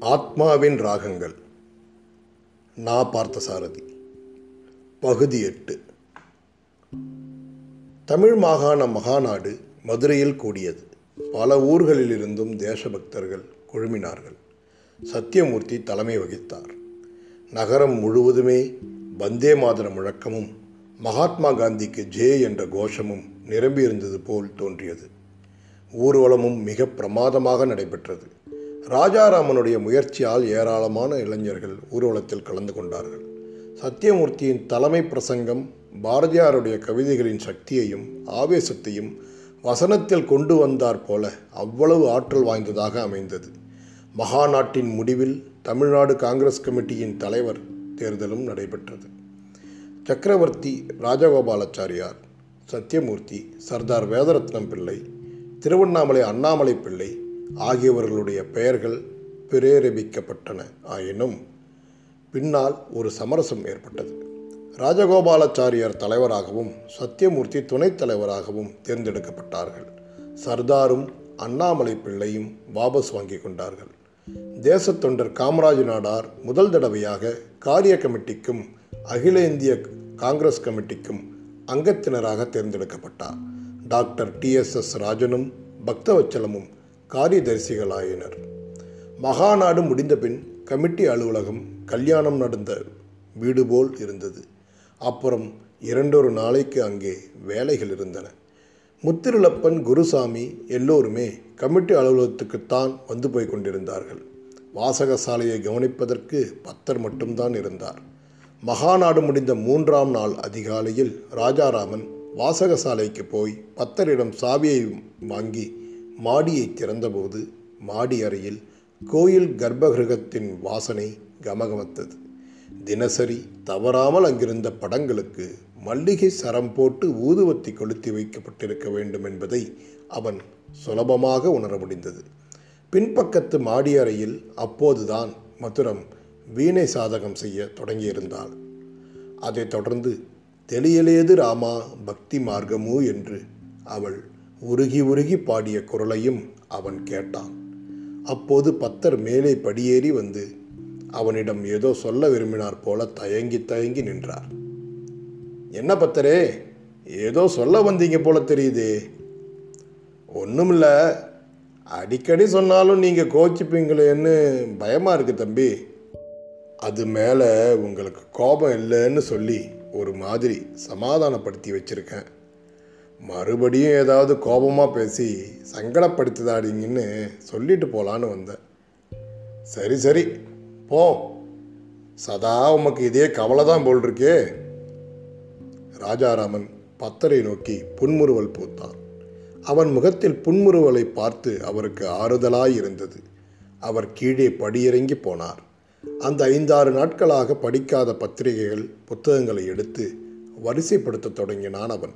ஆத்மாவின் ராகங்கள். நா பார்த்தசாரதி. பகுதி எட்டு. தமிழ் மாகாண மகாநாடு மதுரையில் கூடியது. பல ஊர்களிலிருந்தும் தேசபக்தர்கள் குழுமினார்கள். சத்தியமூர்த்தி தலைமை வகித்தார். நகரம் முழுவதுமே வந்தே மாதர முழக்கமும் மகாத்மா காந்திக்கு ஜே என்ற கோஷமும் நிரம்பியிருந்தது போல் தோன்றியது. ஊர்வலமும் மிக பிரமாதமாக நடைபெற்றது. ராஜாராமனுடைய முயற்சியால் ஏராளமான இளைஞர்கள் ஊர்வலத்தில் கலந்து கொண்டார்கள். சத்தியமூர்த்தியின் தலைமை பிரசங்கம் பாரதியாருடைய கவிதைகளின் சக்தியையும் ஆவேசத்தையும் வசனத்தில் கொண்டு வந்தார் போல அவ்வளவு ஆற்றல் வாய்ந்ததாக அமைந்தது. மகாநாட்டின் முடிவில் தமிழ்நாடு காங்கிரஸ் கமிட்டியின் தலைவர் தேர்தலும் நடைபெற்றது. சக்கரவர்த்தி ராஜகோபாலாச்சாரியார் சத்தியமூர்த்தி சர்தார் வேதரத்னம் பிள்ளை திருவண்ணாமலை அண்ணாமலை பிள்ளை ஆகியவர்களுடைய பெயர்கள் பிரேரபிக்கப்பட்டன ஆயினும் பின்னால் ஒரு சமரசம் ஏற்பட்டது. ராஜகோபாலாச்சாரியார் தலைவராகவும் சத்தியமூர்த்தி துணைத் தலைவராகவும் தேர்ந்தெடுக்கப்பட்டார்கள். சர்தாரும் அண்ணாமலை பிள்ளையும் வாபஸ் வாங்கி கொண்டார்கள். தேசத்தொண்டர் காமராஜ் நாடார் முதல் தடவையாக காரிய கமிட்டிக்கும் அகில இந்திய காங்கிரஸ் கமிட்டிக்கும் அங்கத்தினராக தேர்ந்தெடுக்கப்பட்டார். டாக்டர் டி எஸ் எஸ் ராஜனும் பக்தவச்சலமும் காரியதரிசிகளாயினர். மகாநாடு முடிந்தபின் கமிட்டி அலுவலகம் கல்யாணம் நடந்த வீடு போல் இருந்தது. அப்புறம் இரண்டொரு நாளைக்கு அங்கே வேலைகள் இருந்தன. முத்திருளப்பன் குருசாமி எல்லோருமே கமிட்டி அலுவலகத்துக்குத்தான் வந்து போய் கொண்டிருந்தார்கள். வாசகசாலையை கவனிப்பதற்கு பத்தர் மட்டும்தான் இருந்தார். மகாநாடு முடிந்த மூன்றாம் நாள் அதிகாலையில் ராஜாராமன் வாசகசாலைக்கு போய் பத்தரிடம் சாவியை வாங்கி மாடியை திறந்தபோது மாடி அறையில் கோயில் கர்ப்பகிரகத்தின் வாசனை கமகமத்தது. தினசரி தவறாமல் அங்கிருந்த படங்களுக்கு மல்லிகை சரம் போட்டு ஊதுவத்தி கொளுத்தி வைக்கப்பட்டிருக்க வேண்டும் என்பதை அவன் சுலபமாக உணர முடிந்தது. பின்பக்கத்து மாடி அறையில் அப்போதுதான் மதுரம் வீணை சாதகம் செய்ய தொடங்கியிருந்தாள். அதைத் தொடர்ந்து தெளியலேது ராமா பக்தி மார்க்கமு என்று அவள் உருகி உருகி பாடிய குரலையும் அவன் கேட்டான். அப்போது பத்தர் மேலே படியேறி வந்து அவனிடம் ஏதோ சொல்ல விரும்பினார் போல தயங்கி தயங்கி நின்றார். என்ன பத்தரே ஏதோ சொல்ல வந்தீங்க போல தெரியுதே. ஒன்றுமில்ல அடிக்கடி சொன்னாலும் நீங்கள் கோச்சிப்பீங்களேன்னு பயமாக இருக்கு தம்பி. அது மேலே உங்களுக்கு கோபம் இல்லைன்னு சொல்லி ஒரு மாதிரி சமாதானப்படுத்தி வச்சுருக்கேன். மறுபடியும் ஏதாவது கோபமாக பேசி சங்கடப்படுத்துதாடிங்கன்னு சொல்லிட்டு போகலான்னு வந்தேன். சரி சரி போ. சதா உமக்கு இதே கவலை தான் போல் இருக்கே ராஜாராமன் பத்தரை நோக்கி புன்முறுவல் பூத்தான். அவன் முகத்தில் புன்முறுவலை பார்த்து அவருக்கு ஆறுதலாய் இருந்தது அவர் கீழே படியிறங்கி போனார். அந்த ஐந்தாறு நாட்களாக படிக்காத பத்திரிகைகள் புத்தகங்களை எடுத்து வரிசைப்படுத்த தொடங்கினான் அவன்.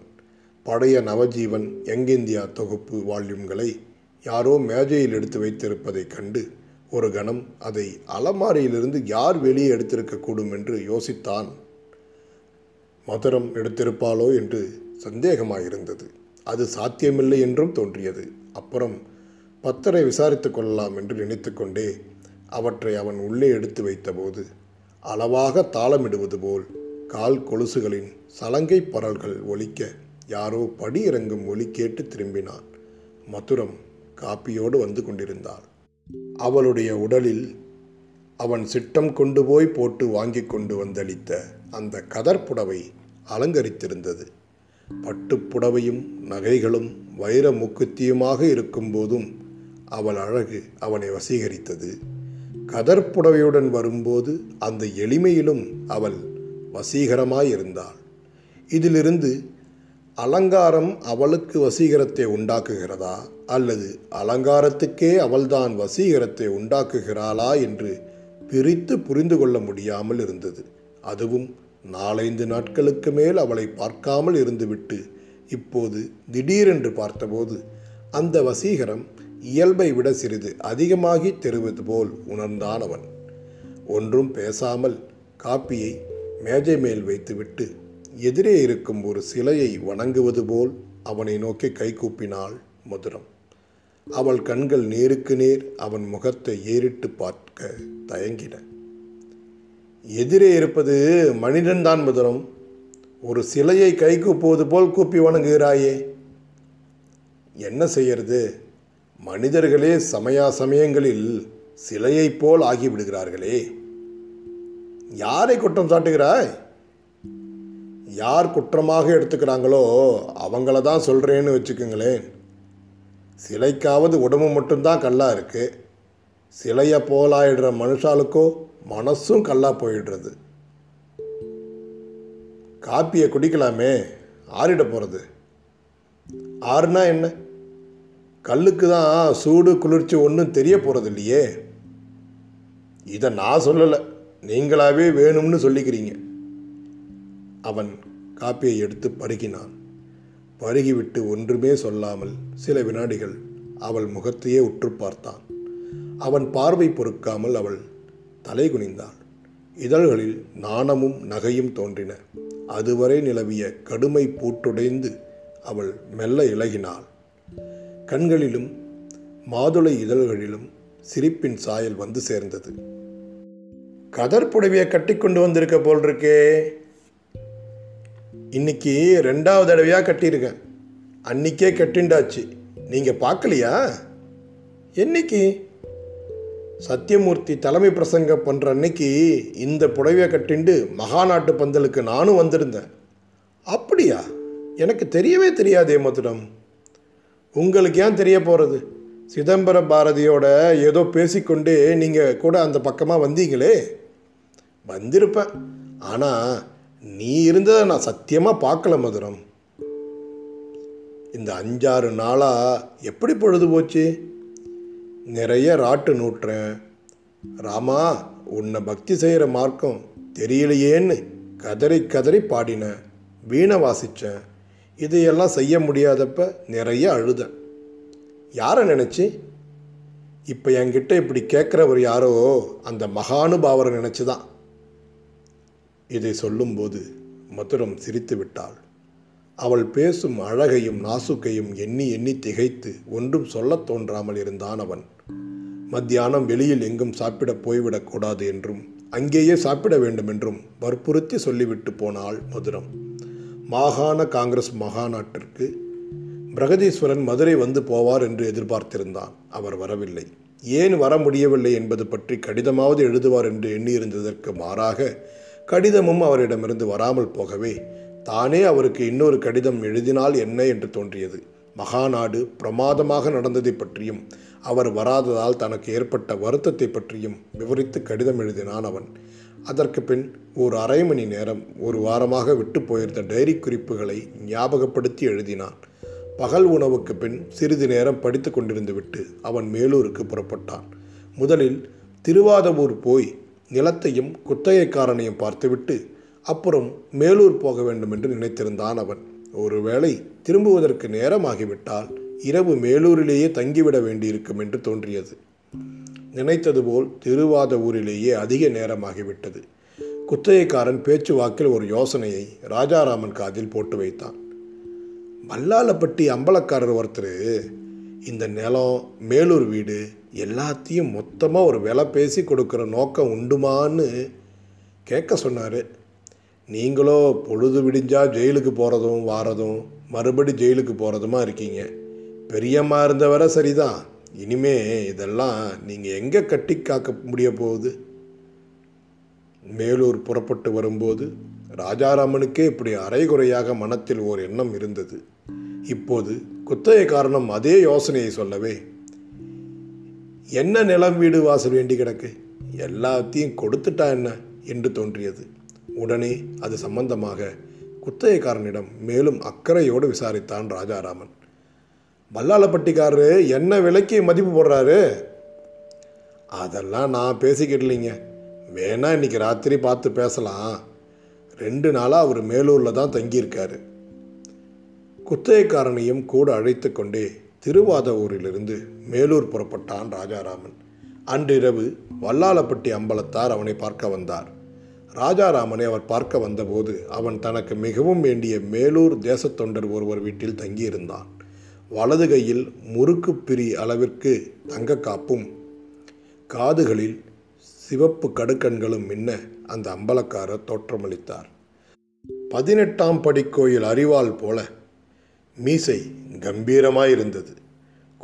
பழைய நவஜீவன் யங்கிந்தியா தொகுப்பு வால்யூம்களை யாரோ மேஜையில் எடுத்து வைத்திருப்பதைக் கண்டு ஒரு கணம் அதை அலமாரியிலிருந்து யார் வெளியே எடுத்திருக்கக்கூடும் என்று யோசித்தான். மதுரம் எடுத்திருப்பாளோ என்று சந்தேகமாயிருந்தது. அது சாத்தியமில்லை என்றும் தோன்றியது. அப்புறம் பத்தரை விசாரித்து கொள்ளலாம் என்று நினைத்துக்கொண்டே அவற்றை அவன் உள்ளே எடுத்து வைத்தபோது அளவாக தாளமிடுவது போல் கால் கொலுசுகளின் சலங்கை பரல்கள் ஒலிக்க யாரோ படி இறங்கும் ஒலி கேட்டு திரும்பினான். மதுரம் காப்பியோடு வந்து கொண்டிருந்தாள். அவளுடைய உடலில் அவன் சிட்டம் கொண்டு போய் போட்டு வாங்கி கொண்டு வந்தளித்த அந்த கதர்ப்புடவை அலங்கரித்திருந்தது. பட்டுப்புடவையும் நகைகளும் வைர முக்குத்தியுமாக இருக்கும்போதும் அவள் அழகு அவனை வசீகரித்தது. கதர்ப்புடவையுடன் வரும்போது அந்த எளிமையிலும் அவள் வசீகரமாயிருந்தாள். இதிலிருந்து அலங்காரம் அவளுக்கு வசீகரத்தை உண்டாக்குகிறதா? அல்லது அலங்காரத்துக்கே அவள்தான் வசீகரத்தை உண்டாக்குகிறாளா என்று பிரித்து புரிந்து கொள்ள முடியாமல் இருந்தது. அதுவும் நாலைந்து நாட்களுக்கு மேல் அவளை பார்க்காமல் இருந்துவிட்டு இப்போது திடீரென்று பார்த்தபோது அந்த வசீகரம் இயல்பை விட சிறிது அதிகமாகி தெருவது போல் உணர்ந்தான் அவன். ஒன்றும் பேசாமல் காப்பியை மேஜை மேல் வைத்துவிட்டு எதிரே இருக்கும் ஒரு சிலையை வணங்குவது போல் அவனை நோக்கி கைகூப்பினாள் மதுரம். அவள் கண்கள் நேருக்கு நேர் அவன் முகத்தை ஏறிட்டு பார்க்க தயங்கின. எதிரே இருப்பது மனிதன்தான் மதுரம். ஒரு சிலையை கை கூப்புவது போல் கூப்பி வணங்குகிறாயே. என்ன செய்யறது? மனிதர்களே சமயா சமயங்களில் சிலையைப் போல் ஆகிவிடுகிறார்களே. யாரை குற்றம் சாட்டுகிறாய்? யார் குற்றமாக எடுத்துக்கிறாங்களோ அவங்கள தான் சொல்கிறேன்னு வச்சுக்கோங்களேன். சிலைக்காவது உடம்பு மட்டும்தான் கல்லாக இருக்குது சிலையை போலாயிடுற மனுஷாளுக்கோ மனசும் கல்லாக போயிடுறது. காப்பியை குடிக்கலாமே ஆறிட போகிறது ஆறுனா என்ன? கல்லுக்கு தான் சூடு குளிர்ச்சி ஒன்றும் தெரிய போகிறது இல்லையே. இதை நான் சொல்லலை. நீங்களாவே வேணும்னு சொல்லிக்கிறீங்க. அவன் காப்பியை எடுத்து பருகினான். பருகிவிட்டு ஒன்றுமே சொல்லாமல் சில வினாடிகள் அவள் முகத்தையே உற்று பார்த்தான். அவன் பார்வை பொறுக்காமல் அவள் தலை குனிந்தாள் இதழ்களில் நாணமும் நகையும் தோன்றின. அதுவரை நிலவிய கடுமை பூட்டுடைந்து அவள் மெல்ல இலகினாள். கண்களிலும் மாதுளை இதழ்களிலும் சிரிப்பின் சாயல் வந்து சேர்ந்தது. கதர் புடவையை கட்டி கொண்டு வந்திருக்க போல் இருக்கே. இன்னைக்கு ரெண்டாவது தடவையாக கட்டியிருக்கேன். அன்னைக்கே கட்டிண்டாச்சு. நீங்கள் பார்க்கலையா? என்னைக்கு? சத்தியமூர்த்தி தலைமை பிரசங்கம் பண்ணுற அன்னைக்கு இந்த புடவையை கட்டிண்டு மகாநாட்டு பந்தலுக்கு நானும் வந்திருந்தேன். அப்படியா? எனக்கு தெரியவே தெரியாதே மதுரம். உங்களுக்கு ஏன் தெரிய போகிறது சிதம்பர பாரதியோட ஏதோ பேசிக்கொண்டு நீங்கள் கூட அந்த பக்கமாக வந்தீங்களே. வந்திருப்பேன். ஆனால் நீ இருந்ததை நான் சத்தியமாக பார்க்கல மதுரம். இந்த அஞ்சாறு நாளாக எப்படி பொழுது போச்சு? நிறைய ராட்டு நூட்டுறேன் ராமா உன்னை பக்தி செய்கிற மார்க்கம் தெரியலையேன்னு கதறி கதறி பாடினேன். வீணை வாசித்தேன் இதையெல்லாம் செய்ய முடியாதப்ப நிறைய அழுதேன். யாரை நினச்சி? இப்போ என்கிட்ட இப்படி கேட்குறவர் யாரோ அந்த மகானுபாவரை நினச்சி தான் இதை சொல்லும்போது மதுரம் சிரித்து விட்டாள் அவள் பேசும் அழகையும் நாசுக்கையும் எண்ணி எண்ணி திகைத்து ஒன்றும் சொல்லத் தோன்றாமல் இருந்தான் அவன். மத்தியானம் வெளியில் எங்கும் சாப்பிடப் போய்விடக்கூடாது என்றும் அங்கேயே சாப்பிட வேண்டும் என்றும் வற்புறுத்தி சொல்லிவிட்டு போனாள் மதுரம். மாகாண காங்கிரஸ் மகாநாட்டிற்கு பிரகதீஸ்வரன் மதுரை வந்து போவார் என்று எதிர்பார்த்திருந்தான். அவர் வரவில்லை. ஏன் வர முடியவில்லை என்பது பற்றி கடிதமாவது எழுதுவார் என்று எண்ணியிருந்ததற்கு மாறாக கடிதமும் அவரிடமிருந்து வராமல் போகவே தானே அவருக்கு இன்னொரு கடிதம் எழுதினால் என்ன என்று தோன்றியது. மகாநாடு பிரமாதமாக நடந்ததை பற்றியும் அவர் வராததால் தனக்கு ஏற்பட்ட வருத்தத்தை பற்றியும் விவரித்து கடிதம் எழுதினான் அவன். அதற்கு பின் ஒரு அரை மணி நேரம் ஒரு வாரமாக விட்டு போயிருந்த டைரி குறிப்புகளை ஞாபகப்படுத்தி எழுதினான். பகல் உணவுக்கு பின் சிறிது நேரம் படித்து கொண்டிருந்து விட்டு அவன் மேலூருக்கு புறப்பட்டான். முதலில் திருவாதவூர் போய் நிலத்தையும் குத்தகைக்காரனையும் பார்த்துவிட்டு அப்புறம் மேலூர் போக வேண்டும் என்று நினைத்திருந்தான் அவன். ஒருவேளை திரும்புவதற்கு நேரமாகிவிட்டால் இரவு மேலூரிலேயே தங்கிவிட வேண்டியிருக்கும் என்று தோன்றியது. நினைத்தது போல் திருவாத ஊரிலேயே அதிக நேரமாகிவிட்டது. குத்தகைக்காரன் பேச்சுவாக்கில் ஒரு யோசனையை ராஜாராமன் காதில் போட்டு வைத்தான். மல்லாலப்பட்டி அம்பலக்காரர் ஒருத்தர் இந்த நிலம் மேலூர் வீடு எல்லாத்தையும் மொத்தமாக ஒரு விலை பேசி கொடுக்குற நோக்கம் உண்டுமான்னு கேட்க சொன்னார். நீங்களோ பொழுது விடிஞ்சால் ஜெயிலுக்கு போகிறதும் வாரதும் மறுபடி ஜெயிலுக்கு போகிறதுமா இருக்கீங்க. பெரியம்மா இருந்தவரை சரிதான். இனிமே இதெல்லாம் நீங்கள் எங்கே கட்டி காக்க முடிய போகுது? மேலூர் புறப்பட்டு வரும்போது ராஜாராமனுக்கே இப்படி அரைகுறையாக மனத்தில் ஓர் எண்ணம் இருந்தது. இப்போது குத்தகை காரணம் அதே யோசனையை சொல்லவே. என்ன நிலம் வீடு வாசல் வேண்டி கிடக்கு? எல்லாத்தையும் கொடுத்துட்டா என்ன? என்று தோன்றியது. உடனே அது சம்பந்தமாக குத்தகைக்காரனிடம் மேலும் அக்கறையோடு விசாரித்தான் ராஜாராமன். வல்லாளப்பட்டிக்காரரு என்ன விலைக்கு மதிப்பு போடுறாரு? அதெல்லாம் நான் பேசிக்கிடலைங்க. வேணா இன்னைக்கு ராத்திரி பார்த்து பேசலாம். ரெண்டு நாளாக அவர் மேலூரில் தான் தங்கியிருக்காரு. குத்தகைக்காரனையும் கூட அழைத்து கொண்டே திருவாதவூரிலிருந்து மேலூர் புறப்பட்டான் ராஜாராமன். அன்றிரவு வல்லாளப்பட்டி அம்பலத்தார் அவனை பார்க்க வந்தார். ராஜாராமனை அவர் பார்க்க வந்தபோது அவன் தனக்கு மிகவும் வேண்டிய மேலூர் தேசத்தொண்டர் ஒருவர் வீட்டில் தங்கியிருந்தான். வலது கையில் முறுக்கு பிரி அளவிற்கு தங்க காப்பும் காதுகளில் சிவப்பு கடுக்கண்களும் மின்ன அந்த அம்பலக்காரர் தோற்றமளித்தார். பதினெட்டாம் படிக்கோயில் அறிவாள் போல மீசை கம்பீரமாயிருந்தது.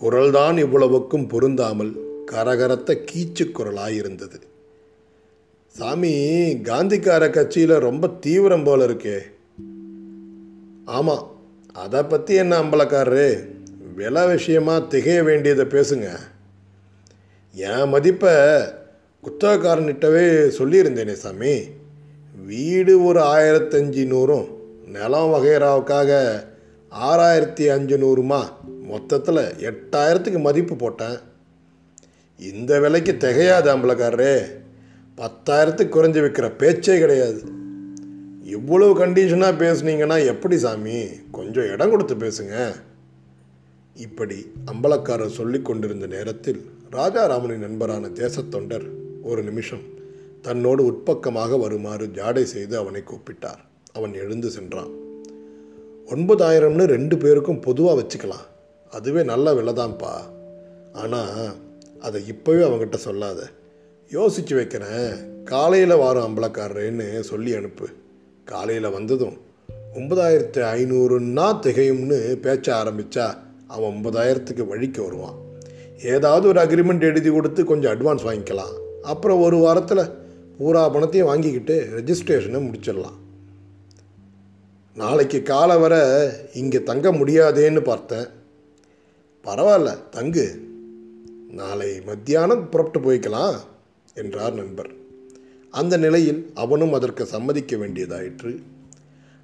குரல்தான் இவ்வளவுக்கும் பொருந்தாமல் கரகரத்த கீச்சு குரலாயிருந்தது. சாமி காந்திக்கார கட்சியில் ரொம்ப தீவிரம் போல இருக்கே. ஆமாம் அதை பற்றி என்ன அம்பலக்காரரு? விலை விஷயமா திகைய வேண்டியதை பேசுங்க. என் மதிப்பை குத்தகக்காரன்கிட்டவே சொல்லியிருந்தேனே சாமி. வீடு ஒரு ஆயிரத்தஞ்சு நூறும் நிலம் வகைராவுக்காக ஆறாயிரத்தி அஞ்சு நூறுமா மொத்தத்தில் எட்டாயிரத்துக்கு மதிப்பு போட்டேன். இந்த விலைக்கு திகையாது அம்பளக்காரரே பத்தாயிரத்துக்கு குறைஞ்சி விற்கிற பேச்சே கிடையாது. இவ்வளவு கண்டிஷனாக பேசுனீங்கன்னா எப்படி சாமி? கொஞ்சம் இடம் கொடுத்து பேசுங்க. இப்படி அம்பலக்காரர் சொல்லி கொண்டிருந்த நேரத்தில் ராஜாராமனின் நண்பரான தேசத்தொண்டர் ஒரு நிமிஷம் தன்னோடு உட்பக்கமாக வருமாறு ஜாடை செய்து அவனை கூப்பிட்டார். அவன் எழுந்து சென்றான். ஒன்பதாயிரம்னு ரெண்டு பேருக்கும் பொதுவாக வச்சுக்கலாம். அதுவே நல்ல விலைதான்ப்பா. ஆனால் அதை இப்போவே அவங்ககிட்ட சொல்லாத. யோசித்து வைக்கிறேன். காலையில் வாரம் அம்பலக்காரரேன்னு சொல்லி அனுப்பு. காலையில் வந்ததும் ஒன்பதாயிரத்து ஐநூறுன்னா திகையும்னு பேச்ச ஆரம்பித்தா அவன் ஒன்பதாயிரத்துக்கு வழிக்கு வருவான். ஏதாவது ஒரு அக்ரிமெண்ட் எழுதி கொடுத்து கொஞ்சம் அட்வான்ஸ் வாங்கிக்கலாம். அப்புறம் ஒரு வாரத்தில் பூரா பணத்தையும் வாங்கிக்கிட்டு ரெஜிஸ்ட்ரேஷனை முடிச்சிடலாம். நாளைக்கு காலை வர இங்கே தங்க முடியாதேன்னு பார்த்தேன். பரவாயில்ல தங்கு. நாளை மத்தியானம் புறப்பட்டு போய்க்கலாம் என்றார் நண்பர். அந்த நிலையில் அவனும் அதற்கு சம்மதிக்க வேண்டியதாயிற்று.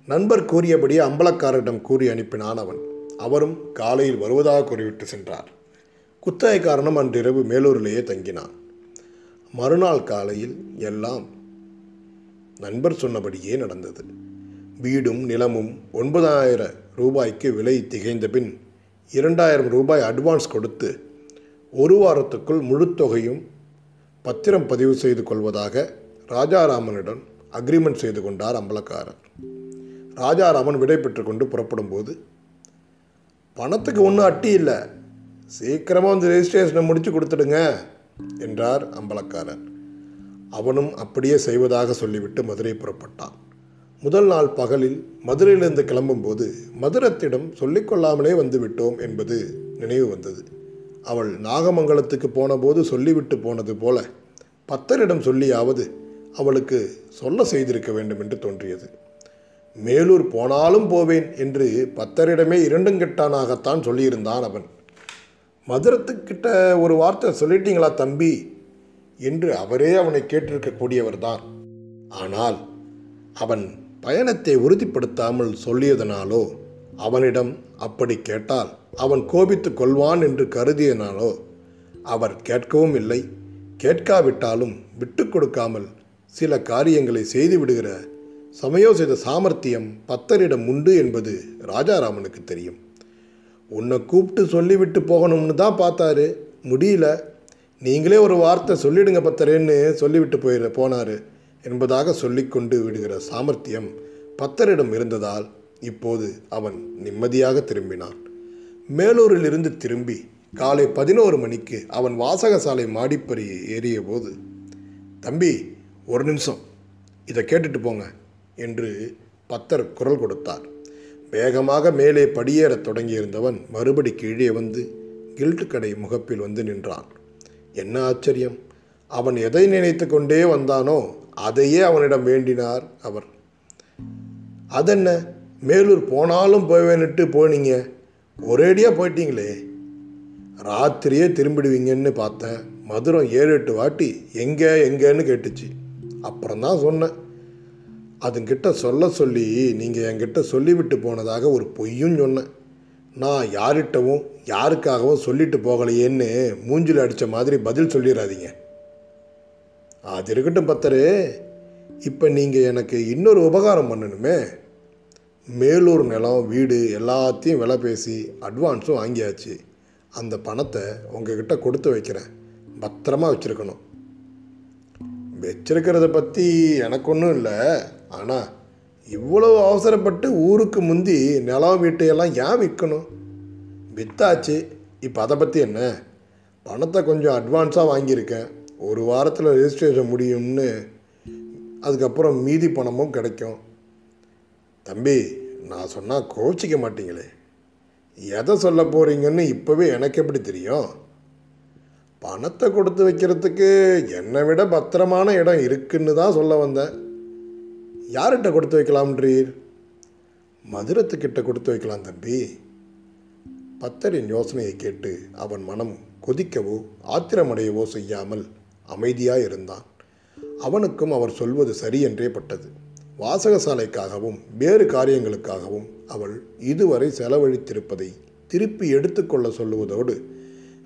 நண்பர் கூறியபடி அம்பலக்காரரிடம் கூறி அனுப்பினான் அவன். அவரும் காலையில் வருவதாக கூறிவிட்டு சென்றார். குத்தகைக்காரனும் அன்றிரவு மேலூரிலேயே தங்கினான். மறுநாள் காலையில் எல்லாம் நண்பர் சொன்னபடியே நடந்தது. வீடும் நிலமும் ஒன்பதாயிரம் ரூபாய்க்கு விலை திகைந்த பின் இரண்டாயிரம் ரூபாய் அட்வான்ஸ் கொடுத்து ஒரு வாரத்துக்குள் முழு தொகையும் பத்திரம் பதிவு செய்து கொள்வதாக ராஜாராமனிடம் அக்ரிமெண்ட் செய்து கொண்டார் அம்பலக்காரர். ராஜாராமன் விடை பெற்று கொண்டு புறப்படும்போது பணத்துக்கு ஒன்றும் அட்டி இல்லை. சீக்கிரமாக வந்து ரெஜிஸ்ட்ரேஷனை முடித்து கொடுத்துடுங்க என்றார் அம்பலக்காரர். அவனும் அப்படியே செய்வதாக சொல்லிவிட்டு மதுரை புறப்பட்டான். முதல் நாள் பகலில் மதுரையிலிருந்து கிளம்பும்போது மதுரத்திடம் சொல்லிக்கொள்ளாமலே வந்து விட்டோம் என்பது நினைவு வந்தது. அவள் நாகமங்கலத்துக்கு போனபோது சொல்லிவிட்டு போனது போல பத்தரிடம் சொல்லியாவது அவளுக்கு சொல்ல செய்திருக்க வேண்டும் என்று தோன்றியது. மேலூர் போனாலும் போவேன் என்று பத்தரிடமே இரண்டுங்கட்டானாகத்தான் சொல்லியிருந்தான் அவன். மதுரத்துக்கிட்ட ஒரு வார்த்தை சொல்லிட்டீங்களா தம்பி? என்று அவரே அவனை கேட்டிருக்கக்கூடியவர்தான். ஆனால் அவன் பயணத்தை உறுதிப்படுத்தாமல் சொல்லியதனாலோ அவனிடம் அப்படி கேட்டால் அவன் கோபித்து கொள்வான் என்று கருதியனாலோ அவர் கேட்கவும் இல்லை. கேட்காவிட்டாலும் விட்டு கொடுக்காமல் சில காரியங்களை செய்து விடுகிற சமயோசித சாமர்த்தியம் பத்தரிடம் உண்டு என்பது ராஜாராமனுக்கு தெரியும். உன்னை கூப்பிட்டு சொல்லிவிட்டு போகணும்னு தான் பார்த்தாரு. முடியல. நீங்களே ஒரு வார்த்தை சொல்லிடுங்க பத்தரேன்னு சொல்லிவிட்டு போயிட போனார். என்பதாக சொல்லிக்கொண்டு விடுகிற சாமர்த்தியம் பத்தரிடம் இருந்ததால் இப்போது அவன் நிம்மதியாக திரும்பினான். மேலூரில் இருந்து திரும்பி காலை பதினோரு மணிக்கு அவன் வாசகசாலை மாடிப்பறி ஏறிய போது தம்பி ஒரு நிமிஷம் இதை கேட்டுட்டு போங்க என்று பத்தர் குரல் கொடுத்தார். வேகமாக மேலே படியேறத் தொடங்கியிருந்தவன் மறுபடி கீழே வந்து கில்ட் கடை முகப்பில் வந்து நின்றான். என்ன ஆச்சரியம்? அவன் எதை நினைத்து கொண்டே வந்தானோ அதையே அவனிடம் வேண்டினார் அவர். அதென்ன? மேலூர் போனாலும் போவேன்னுட்டு போனீங்க. ஒரேடியாக போயிட்டீங்களே. ராத்திரியே திரும்பிடுவீங்கன்னு பார்த்தேன். மதுரம் ஏழு எட்டு வாட்டி எங்கே எங்கேன்னு கேட்டுச்சு. அப்புறம் தான் சொன்னேன். அதுங்கிட்ட சொல்ல சொல்லி நீங்கள் என்கிட்ட சொல்லிவிட்டு போனதாக ஒரு பொய்யும் சொன்னேன். நான் யார்கிட்டவும் யாருக்காகவும் சொல்லிட்டு போகலையேன்னு மூஞ்சில் அடித்த மாதிரி பதில் சொல்லிடாதீங்க அது இருக்கட்டும் பத்தரே. இப்போ நீங்கள் எனக்கு இன்னொரு உபகாரம் பண்ணணுமே. மேலூர் நிலம் வீடு எல்லாத்தையும் விலை பேசி அட்வான்ஸும் வாங்கியாச்சு. அந்த பணத்தை உங்ககிட்ட கொடுத்து வைக்கிறேன். பத்திரமா வச்சுருக்கணும். வச்சிருக்கிறத பற்றி எனக்கு ஒன்றும் இல்லை. ஆனால் இவ்வளோ அவசரப்பட்டு ஊருக்கு முந்தி நிலம் வீட்டையெல்லாம் ஏன் விற்கணும்? வித்தாச்சு. இப்போ அதை பற்றி என்ன? பணத்தை கொஞ்சம் அட்வான்ஸாக வாங்கியிருக்கேன். ஒரு வாரத்தில் ரெஜிஸ்ட்ரேஷன் முடியும்னு அதுக்கப்புறம் மீதி பணமும் கிடைக்கும். தம்பி நான் சொன்னால் கோச்சிக்க மாட்டீங்களே. எதை சொல்ல போகிறீங்கன்னு இப்போவே எனக்கு எப்படி தெரியும்? பணத்தை கொடுத்து வைக்கிறதுக்கு என்னை விட பத்திரமான இடம் இருக்குன்னு தான் சொல்ல வந்தேன். யார்கிட்ட கொடுத்து வைக்கலாம்ன்றீர்? மதுரத்துக்கிட்ட கொடுத்து வைக்கலாம் தம்பி. பத்தரின் யோசனையை கேட்டு அவன் மனம் கொதிக்கவோ ஆத்திரமடையவோ செய்யாமல் அமைதியாக இருந்தான். அவனுக்கும் அவர் சொல்வது சரி என்றே பட்டது. வாசகசாலைக்காகவும் வேறு காரியங்களுக்காகவும் அவள் இதுவரை செலவழித்திருப்பதை திருப்பி எடுத்துக்கொள்ள சொல்லுவதோடு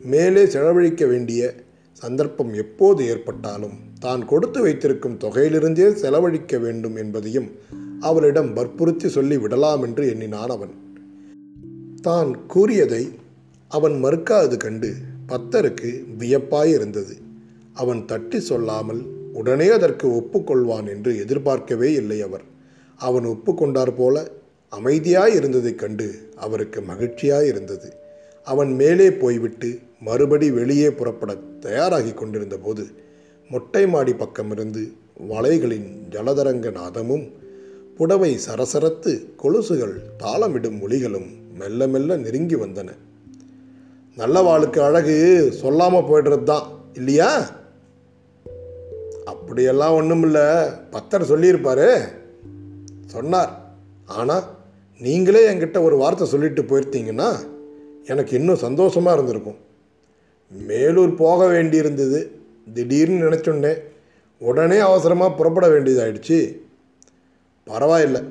மேலே செலவழிக்க வேண்டிய சந்தர்ப்பம் எப்போது ஏற்பட்டாலும் தான் கொடுத்து வைத்திருக்கும் தொகையிலிருந்தே செலவழிக்க வேண்டும் என்பதையும் அவளிடம் வற்புறுத்தி சொல்லி விடலாம் என்று எண்ணினான் அவன். தான் கூறியதை அவன் மறுக்காது கண்டு பத்தருக்கு வியப்பாயிருந்தது. அவன் தட்டி சொல்லாமல் உடனே அதற்கு ஒப்புக்கொள்வான் என்று எதிர்பார்க்கவே இல்லை அவர். அவன் ஒப்புக்கொண்டார் போல அமைதியாய் இருந்ததைக் கண்டு அவருக்கு மகிழ்ச்சியாய் இருந்தது. அவன் மேலே போய்விட்டு மறுபடி வெளியே புறப்பட தயாராகி கொண்டிருந்த போது மொட்டை மாடி பக்கமிருந்து வளைகளின் ஜலதரங்க நாதமும் புடவை சரசரத்து கொலுசுகள் தாளமிடும் மொழிகளும் மெல்ல மெல்ல நெருங்கி வந்தன. நல்லவாளுக்கு அழகு சொல்லாமல் போய்டுறது தான் இல்லையா? அப்படியெல்லாம் ஒன்றும் இல்லை பத்தர் சொல்லியிருப்பாரு. சொன்னார். ஆனால் நீங்களே என்கிட்ட ஒரு வார்த்தை சொல்லிட்டு போயிருந்தீங்கன்னா எனக்கு இன்னும் சந்தோஷமாக இருந்திருக்கும். மேலூர் போக வேண்டியிருந்தது. திடீர்னு நினச்சோன்னே உடனே அவசரமாக புறப்பட வேண்டியதாயிடுச்சு. பரவாயில்லை.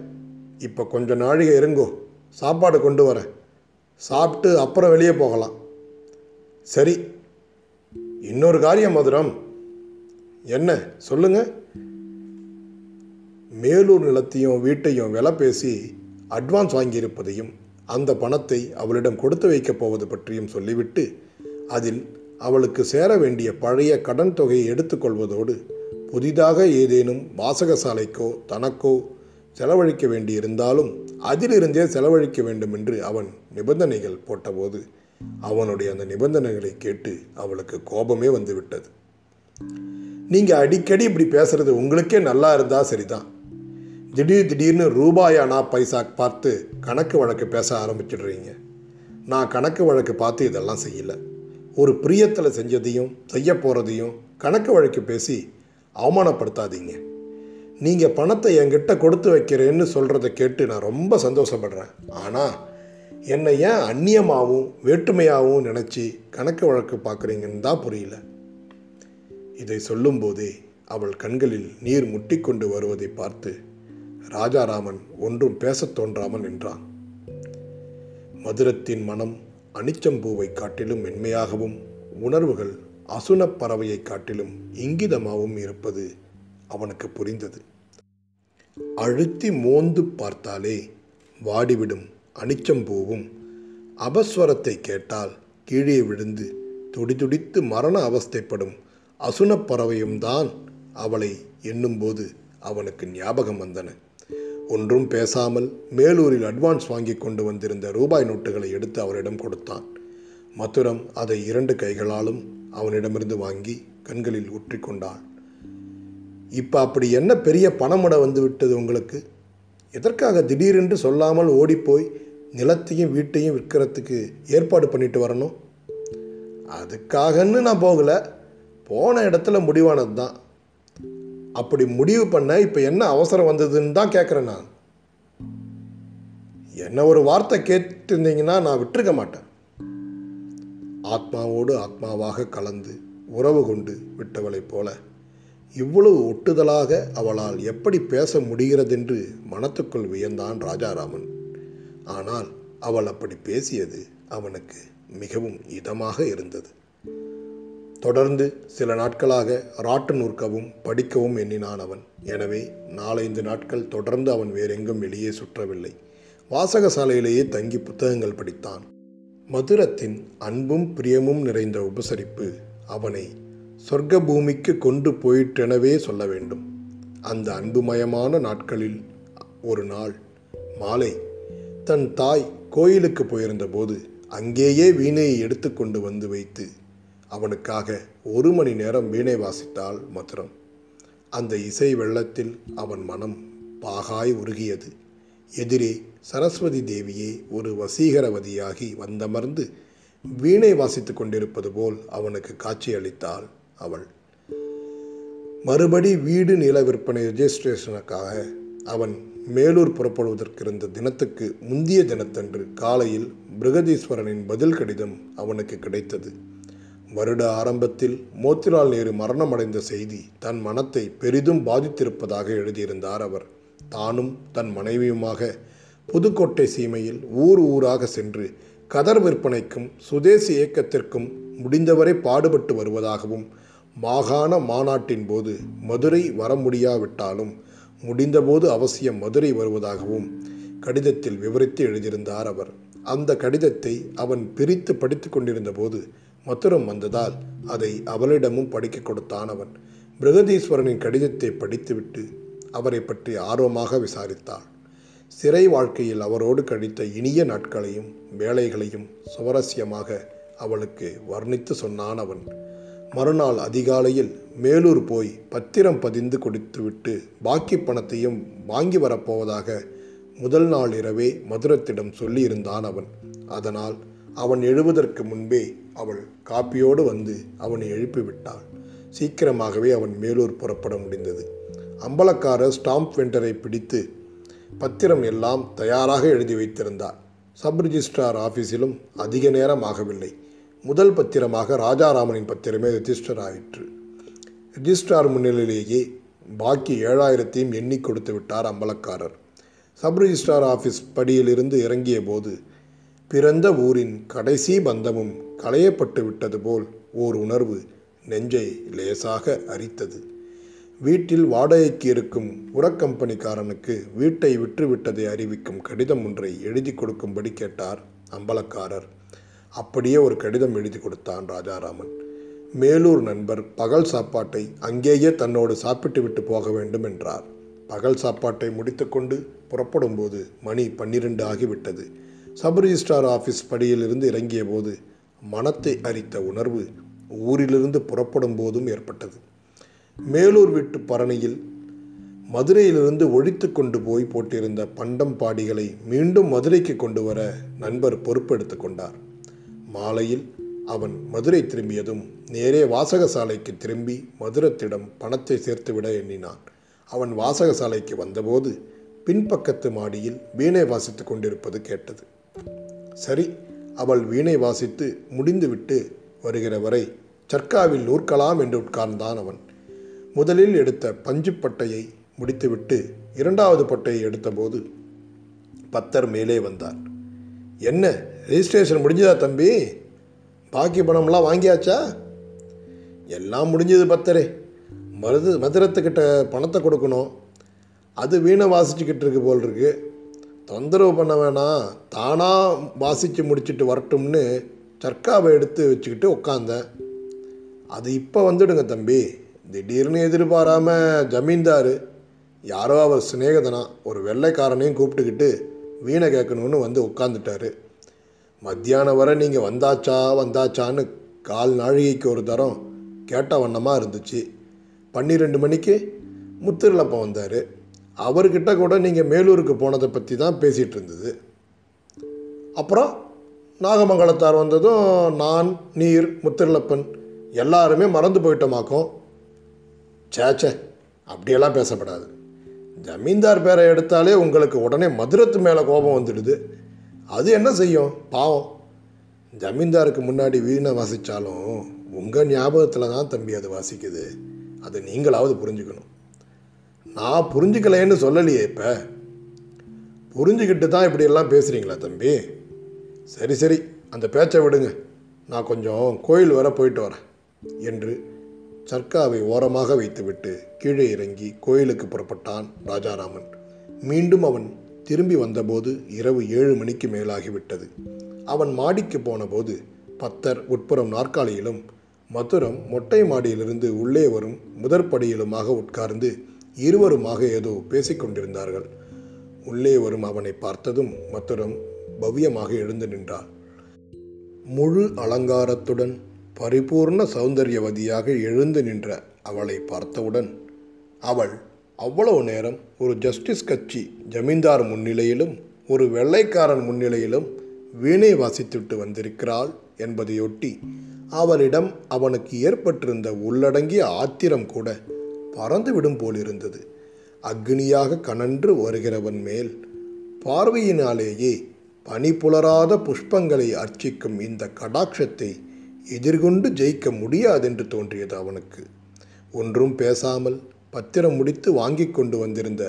இப்போ கொஞ்சம் நாழிகை இருங்கோ. சாப்பாடு கொண்டு வரேன் சாப்பிட்டு அப்புறம் வெளியே போகலாம். சரி. இன்னொரு காரியம் மதுரம். என்ன? சொல்லுங்க. மேலூர் நிலத்தையும் வீட்டையும் விலை பேசி அட்வான்ஸ் வாங்கியிருப்பதையும் அந்த பணத்தை அவளிடம் கொடுத்து வைக்கப் போவது பற்றியும் சொல்லிவிட்டு அதில் அவளுக்கு சேர வேண்டிய பழைய கடன் தொகையை எடுத்துக்கொள்வதோடு புதிதாக ஏதேனும் வாசகசாலைக்கோ தனக்கோ செலவழிக்க வேண்டியிருந்தாலும் அதிலிருந்தே செலவழிக்க வேண்டும் என்று அவன் நிபந்தனைகள் போட்டபோது அவனுடைய அந்த நிபந்தனைகளை கேட்டு அவளுக்கு கோபமே வந்துவிட்டது. நீங்கள் அடிக்கடி இப்படி பேசுறது உங்களுக்கே நல்லா இருந்தால் சரிதான். திடீர் திடீர்னு ரூபாயானா பைசா பார்த்து கணக்கு வழக்கு பேச ஆரம்பிச்சிடுறீங்க. நான் கணக்கு வழக்கு பார்த்து இதெல்லாம் செய்யலை. ஒரு பிரியத்தில் செஞ்சதையும் செய்ய போகிறதையும் கணக்கு வழக்கு பேசி அவமானப்படுத்தாதீங்க. நீங்கள் பணத்தை என்கிட்ட கொடுத்து வைக்கிறேன்னு சொல்கிறத கேட்டு நான் ரொம்ப சந்தோஷப்படுறேன். ஆனால் என்னை ஏன் அந்நியமாகவும் வேற்றுமையாகவும் நினச்சி கணக்கு வழக்கு பார்க்குறீங்கன்னு தான் புரியல. இதை சொல்லும்போதே அவள் கண்களில் நீர் முட்டிக்கொண்டு வருவதை பார்த்து ராஜாராமன் ஒன்றும் பேசத் தோன்றாமல் நின்றான். மதுரத்தின் மனம் அனிச்சம்பூவை காட்டிலும் மென்மையாகவும் உணர்வுகள் அசுனப் பறவையைக் காட்டிலும் இங்கிதமாகவும் இருப்பது அவனுக்கு புரிந்தது. அழுத்தி மோந்து பார்த்தாலே வாடிவிடும் அனிச்சம்பூவும் அபஸ்வரத்தை கேட்டால் கீழே விழுந்து துடிதுடித்து மரண அவஸ்தைப்படும் அசுனப்பறவையும் தான் அவளை எண்ணும்போது அவனுக்கு ஞாபகம் வந்தன. ஒன்றும் பேசாமல் மேலூரில் அட்வான்ஸ் வாங்கி கொண்டு வந்திருந்த ரூபாய் நோட்டுகளை எடுத்து அவரிடம் கொடுத்தான். மதுரம் அதை இரண்டு கைகளாலும் அவனிடமிருந்து வாங்கி கண்களில் ஊற்றி கொண்டாள். இப்போ அப்படி என்ன பெரிய பணமுட வந்து விட்டது உங்களுக்கு? எதற்காக திடீரென்று சொல்லாமல் ஓடிப்போய் நிலத்தையும் வீட்டையும் விற்கிறதுக்கு ஏற்பாடு பண்ணிட்டு வரணும்? அதுக்காகன்னு நான் போகலை. போன இடத்துல முடிவானது தான். அப்படி முடிவு பண்ண இப்போ என்ன அவசரம் வந்ததுன்னு தான் கேட்குறேன் நான். என்ன ஒரு வார்த்தை கேட்டிருந்தீங்கன்னா நான் விட்டுருக்க மாட்டேன். ஆத்மாவோடு ஆத்மாவாக கலந்து உறவு கொண்டு விட்டவளைப் போல இவ்வளவு ஒட்டுதலாக அவளால் எப்படி பேச முடிகிறதென்று மனத்துக்குள் வியந்தான் ராஜாராமன். ஆனால் அவள் அப்படி பேசியது அவனுக்கு மிகவும் இதமாக இருந்தது. தொடர்ந்து சில நாட்களாக ராட்டு நூற்கவும் படிக்கவும் எண்ணினான் அவன். எனவே நாலைந்து நாட்கள் தொடர்ந்து அவன் வேறெங்கும் வெளியே சுற்றவில்லை. வாசகசாலையிலேயே தங்கி புத்தகங்கள் படித்தான். மதுரத்தின் அன்பும் பிரியமும் நிறைந்த உபசரிப்பு அவனை சொர்க்க பூமிக்கு கொண்டு போயிற்றெனவே சொல்ல வேண்டும். அந்த அன்புமயமான நாட்களில் ஒரு நாள் மாலை தன் தாய் கோயிலுக்கு போயிருந்தபோது அங்கேயே வீணையை எடுத்துக்கொண்டு வந்து வைத்து அவனுக்காக ஒரு மணி நேரம் வீணை வாசித்தாள் மதுரம் அந்த இசை வெள்ளத்தில் அவன் மனம் பாகாய் உருகியது. எதிரே சரஸ்வதி தேவியே ஒரு வசீகரவதியாகி வந்தமர்ந்து வீணை வாசித்துக் கொண்டிருப்பது போல் அவனுக்கு காட்சியளித்தாள் அவள். மறுபடி வீடு நில விற்பனை ரெஜிஸ்ட்ரேஷனுக்காக அவன் மேலூர் புறப்படுவதற்கு இருந்த தினத்துக்கு முந்திய தினத்தன்று காலையில் பிருகதீஸ்வரனின் பதில் கடிதம் அவனுக்கு கிடைத்தது. வருட ஆரம்பத்தில் மோத்திலால் நேரு மரணமடைந்த செய்தி தன் மனத்தை பெரிதும் பாதித்திருப்பதாக எழுதியிருந்தார் அவர். தானும் தன் மனைவியுமாக புதுக்கோட்டை சீமையில் ஊர் ஊராக சென்று கதர் விற்பனைக்கும் சுதேசி இயக்கத்திற்கும் முடிந்தவரை பாடுபட்டு வருவதாகவும் மாகாண மாநாட்டின் போது மதுரை வர முடியாவிட்டாலும் முடிந்தபோது அவசியம் மதுரை வருவதாகவும் கடிதத்தில் விவரித்து எழுதியிருந்தார் அவர். அந்த கடிதத்தை அவன் பிரித்து படித்து கொண்டிருந்த போது மதுரம் வந்ததால் அதை அவளிடமும் படிக்க கொடுத்தான் அவன் பிரகதீஸ்வரனின் கடிதத்தை படித்துவிட்டு அவரை பற்றி ஆர்வமாக விசாரித்தாள். சிறை வாழ்க்கையில் அவரோடு கழித்த இனிய நாட்களையும் வேலைகளையும் சுவாரஸ்யமாக அவளுக்கு வர்ணித்து சொன்னான் அவன் மறுநாள் அதிகாலையில் மேலூர் போய் பத்திரம் பதிந்து கொடுத்துவிட்டு பாக்கி பணத்தையும் வாங்கி வரப்போவதாக முதல் நாள் இரவே மதுரத்திடம் சொல்லியிருந்தான் அவன். அதனால் அவன் எழுவதற்கு முன்பே அவள் காப்பியோடு வந்து அவனை எழுப்பிவிட்டாள். சீக்கிரமாகவே அவன் மேலூர் புறப்பட முடிந்தது. அம்பலக்காரர் ஸ்டாம்ப் வெண்டரை பிடித்து பத்திரம் எல்லாம் தயாராக எழுதி வைத்திருந்தார். சப் ரிஜிஸ்ட்ரார் ஆஃபீஸிலும் அதிக நேரம் ஆகவில்லை. முதல் பத்திரமாக ராஜாராமனின் பத்திரமே ரெஜிஸ்டர் ஆயிற்று. ரிஜிஸ்ட்ரார் முன்னிலையிலேயே பாக்கி ஏழாயிரத்தையும் எண்ணி கொடுத்து விட்டார் அம்பலக்காரர். சப் ரிஜிஸ்ட்ரார் ஆஃபீஸ் படியிலிருந்து இறங்கிய போது பிறந்த ஊரின் கடைசி பந்தமும் களையப்பட்டு விட்டது போல் ஓர் உணர்வு நெஞ்சை லேசாக அரித்தது. வீட்டில் வாடகைக்கு இருக்கும் உரக்கம்பெனிக்காரனுக்கு வீட்டை விற்றுவிட்டதை அறிவிக்கும் கடிதம் ஒன்றை எழுதி கொடுக்கும்படி கேட்டார் அம்பலக்காரர். அப்படியே ஒரு கடிதம் எழுதி கொடுத்தான் ராஜாராமன். மேலூர் நண்பர் பகல் சாப்பாட்டை அங்கேயே தன்னோடு சாப்பிட்டு விட்டு போக வேண்டும் என்றார். பகல் சாப்பாட்டை முடித்துக்கொண்டு புறப்படும்போது மணி பன்னிரண்டு ஆகிவிட்டது. சப் ரிஜிஸ்ட்ரார் ஆஃபீஸ் படியிலிருந்து இறங்கிய போது மனத்தை அரித்த உணர்வு ஊரிலிருந்து புறப்படும் போதும் ஏற்பட்டது. மேலூர் வீட்டு பரணியில் மதுரையிலிருந்து ஒழித்து கொண்டு போய் போட்டிருந்த பண்டம் பாடிகளை மீண்டும் மதுரைக்கு கொண்டு வர நண்பர் பொறுப்பெடுத்து கொண்டார். மாலையில் அவன் மதுரை திரும்பியதும் நேரே வாசகசாலைக்கு திரும்பி மதுரத்திடம் பணத்தை சேர்த்துவிட எண்ணினான். அவன் வாசகசாலைக்கு வந்தபோது பின்பக்கத்து மாடியில் வீணை வாசித்து கொண்டிருப்பது கேட்டது. சரி அவள் வீணை வாசித்து முடிந்துவிட்டு வருகிற வரை சர்க்காவில் நூற்கலாம் என்று உட்கார்ந்தான் அவன். முதலில் எடுத்த பஞ்சு பட்டையை முடித்துவிட்டு இரண்டாவது பட்டையை எடுத்தபோது பத்தர் மேலே வந்தார் என்ன ரிஜிஸ்ட்ரேஷன் முடிஞ்சதா தம்பி? பாக்கி பணம்லாம் வாங்கியாச்சா? எல்லாம் முடிஞ்சது பத்தரே. மருது மதுரத்துக்கிட்ட பணத்தை கொடுக்கணும். அது வீணை வாசிச்சுக்கிட்டு இருக்கு போல் இருக்குது தொந்தரவு பண்ண வேணாம் தானாக வாசித்து முடிச்சுட்டு வரட்டும்னு சர்க்காவை எடுத்து வச்சுக்கிட்டு உட்காந்தேன் அது இப்போ வந்துடுங்க தம்பி. திடீர்னு எதிர்பாராமல் ஜமீன்தார் யாரோ அவர் சிநேகிதனா ஒரு வெள்ளைக்காரனையும் கூப்பிட்டுக்கிட்டு வீணை கேட்கணும்னு வந்து உட்காந்துட்டாரு மத்தியானம் வரை நீங்கள் வந்தாச்சா வந்தாச்சான்னு கால் நாழிகைக்கு ஒரு தரம் கேட்ட வண்ணமாக இருந்துச்சு. பன்னிரெண்டு மணிக்கு முத்திரலப்பம் வந்தார். அவர்கிட்ட கூட நீங்கள் மேலூருக்கு போனதை பற்றி தான் பேசிகிட்டு இருந்தது. அப்புறம் நாகமங்கலத்தார் வந்ததும் நான் நீர் முத்திரலப்பன் எல்லாருமே மறந்து போயிட்டோமாக்கும். சேச்சே அப்படியெல்லாம் பேசப்படாது. ஜமீன்தார் பேரை எடுத்தாலே உங்களுக்கு உடனே மதுரத்து மேலே கோபம் வந்துடுது. அது என்ன செய்யும்? பாவம். ஜமீன்தாருக்கு முன்னாடி வீணை வாசித்தாலும் உங்கள் ஞாபகத்தில் தான் தம்பி அது வாசிக்குது. அது நீங்களாவது புரிஞ்சுக்கணும். நான் புரிஞ்சுக்கலைன்னு சொல்லலையே இப்போ. புரிஞ்சுக்கிட்டு தான் இப்படியெல்லாம் பேசுகிறீங்களா தம்பி? சரி சரி அந்த பேச்சை விடுங்க. நான் கொஞ்சம் கோயில் வர போயிட்டு வரேன் என்று சர்க்காவை ஓரமாக வைத்துவிட்டு கீழே இறங்கி கோயிலுக்கு புறப்பட்டான் ராஜாராமன். மீண்டும் அவன் திரும்பி வந்தபோது இரவு ஏழு மணிக்கு மேலாகிவிட்டது. அவன் மாடிக்கு போனபோது பத்தர் உட்புறம் நாற்காலியிலும் மதுரம் மொட்டை மாடியிலிருந்து உள்ளே வரும் முதற்படியிலுமாக உட்கார்ந்து இருவருமாக ஏதோ பேசிக்கொண்டிருந்தார்கள். உள்ளே வரும் அவனை பார்த்ததும் மத்தரும் பவ்யமாக எழுந்து நின்றாள். முழு அலங்காரத்துடன் பரிபூர்ண சௌந்தரியவதியாக எழுந்து நின்ற அவளை பார்த்தவுடன் அவள் அவ்வளவு நேரம் ஒரு ஜஸ்டிஸ் கட்சி ஜமீன்தார் முன்னிலையிலும் ஒரு வெள்ளைக்காரன் முன்னிலையிலும் வீணை வாசித்துவிட்டு வந்திருக்கிறாள் என்பதையொட்டி அவளிடம் அவனுக்கு ஏற்பட்டிருந்த உள்ளடங்கிய ஆத்திரம் கூட பறந்துவிடும் போலிருந்தது. அக்னியாக கனன்று வருகிறவன் மேல் பார்வையினாலேயே பனிப்புலராத புஷ்பங்களை அர்ச்சிக்கும் இந்த கடாட்சத்தை எதிர்கொண்டு ஜெயிக்க முடியாதென்று தோன்றியது அவனுக்கு. ஒன்றும் பேசாமல் பத்திரம் முடித்து வாங்கி கொண்டு வந்திருந்த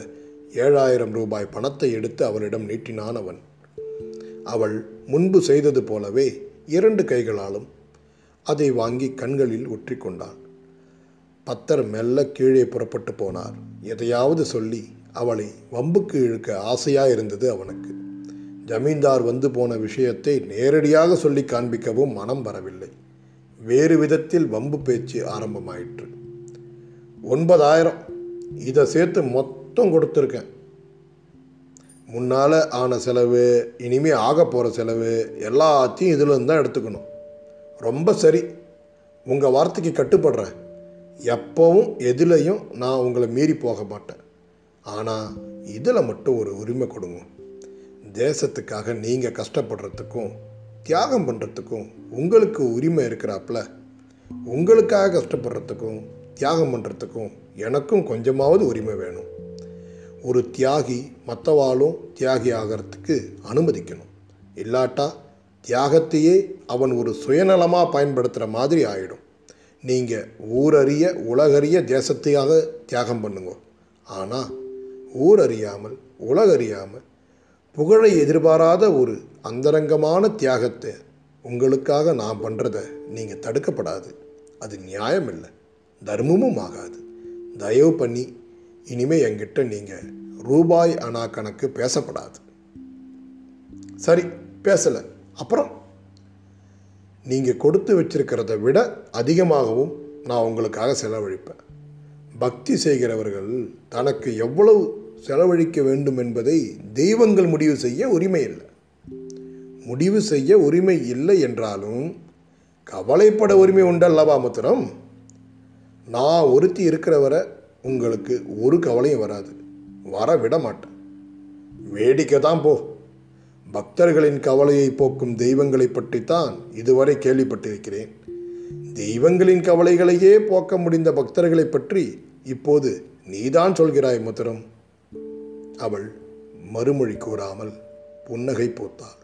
ஏழாயிரம் ரூபாய் பணத்தை எடுத்து அவளிடம் நீட்டினான் அவன். அவள் முன்பு செய்தது போலவே இரண்டு கைகளாலும் அதை வாங்கி கண்களில் ஒற்றிக்கொண்டாள். பத்தர் மெல்ல கீழே புறப்பட்டு போனார். எதையாவது சொல்லி அவளை வம்புக்கு இழுக்க ஆசையாக இருந்தது அவனுக்கு. ஜமீன்தார் வந்து போன விஷயத்தை நேரடியாக சொல்லி காண்பிக்கவும் மனம் வரவில்லை. வேறு விதத்தில் வம்பு பேச்சு ஆரம்பமாயிற்று. ஒன்பதாயிரம். இதை சேர்த்து மொத்தம் கொடுத்துருக்கேன். முன்னால் ஆன செலவு இனிமே ஆக போகிற செலவு எல்லாத்தையும் இதுலேருந்து தான் எடுத்துக்கணும். ரொம்ப சரி. உங்கள் வார்த்தைக்கு கட்டுப்படுறேன். எப்போவும் எதுலேயும் நான் உங்களை மீறி போக மாட்டேன். ஆனால் இதில் மட்டும் ஒரு உரிமை கொடுங்க. தேசத்துக்காக நீங்கள் கஷ்டப்படுறதுக்கும் தியாகம் பண்ணுறதுக்கும் உங்களுக்கு உரிமை இருக்கிறாப்புல உங்களுக்காக கஷ்டப்படுறதுக்கும் தியாகம் பண்ணுறதுக்கும் எனக்கும் கொஞ்சமாவது உரிமை வேணும். ஒரு தியாகி மற்றவாளும் தியாகி ஆகிறதுக்கு அனுமதிக்கணும். இல்லாட்டா தியாகத்தையே அவன் ஒரு சுயநலமாக பயன்படுத்துகிற மாதிரி ஆயிடும். நீங்கள் ஊரறிய உலகறிய தேசத்தையாக தியாகம் பண்ணுங்க. ஆனால் ஊரறியாமல் உலகறியாமல் புகழை எதிர்பாராத ஒரு அந்தரங்கமான தியாகத்தை உங்களுக்காக நான் பண்ணுறத நீங்கள் தடுக்கப்படாது. அது நியாயம் இல்லை தர்மமும் ஆகாது. தயவு பண்ணி இனிமே என்கிட்ட நீங்கள் ரூபாய் அணா கணக்கு பேசப்படாது. சரி பேசலை. அப்புறம்? நீங்கள் கொடுத்து வச்சிருக்கிறத விட அதிகமாகவும் நான் உங்களுக்காக செலவழிப்பேன். பக்தி செய்கிறவர்கள் தனக்கு எவ்வளவு செலவழிக்க வேண்டும் என்பதை தெய்வங்கள் முடிவு செய்ய உரிமை இல்லை. முடிவு செய்ய உரிமை இல்லை என்றாலும் கவலைப்பட உரிமை உண்டல்லவா முத்திரம் நான் ஒருத்தி இருக்கிறவரை உங்களுக்கு ஒரு கவலையும் வராது. வர விட மாட்டேன். வேடிக்கை தான் போ. பக்தர்களின் கவலையை போக்கும் தெய்வங்களை பற்றித்தான் இதுவரை கேள்விப்பட்டிருக்கிறேன். தெய்வங்களின் கவலைகளையே போக்க முடிந்த பக்தர்களை பற்றி இப்போது நீதான் சொல்கிறாய் முத்திரம். அவள் மறுமொழி கூறாமல் புன்னகை பூத்தாள்.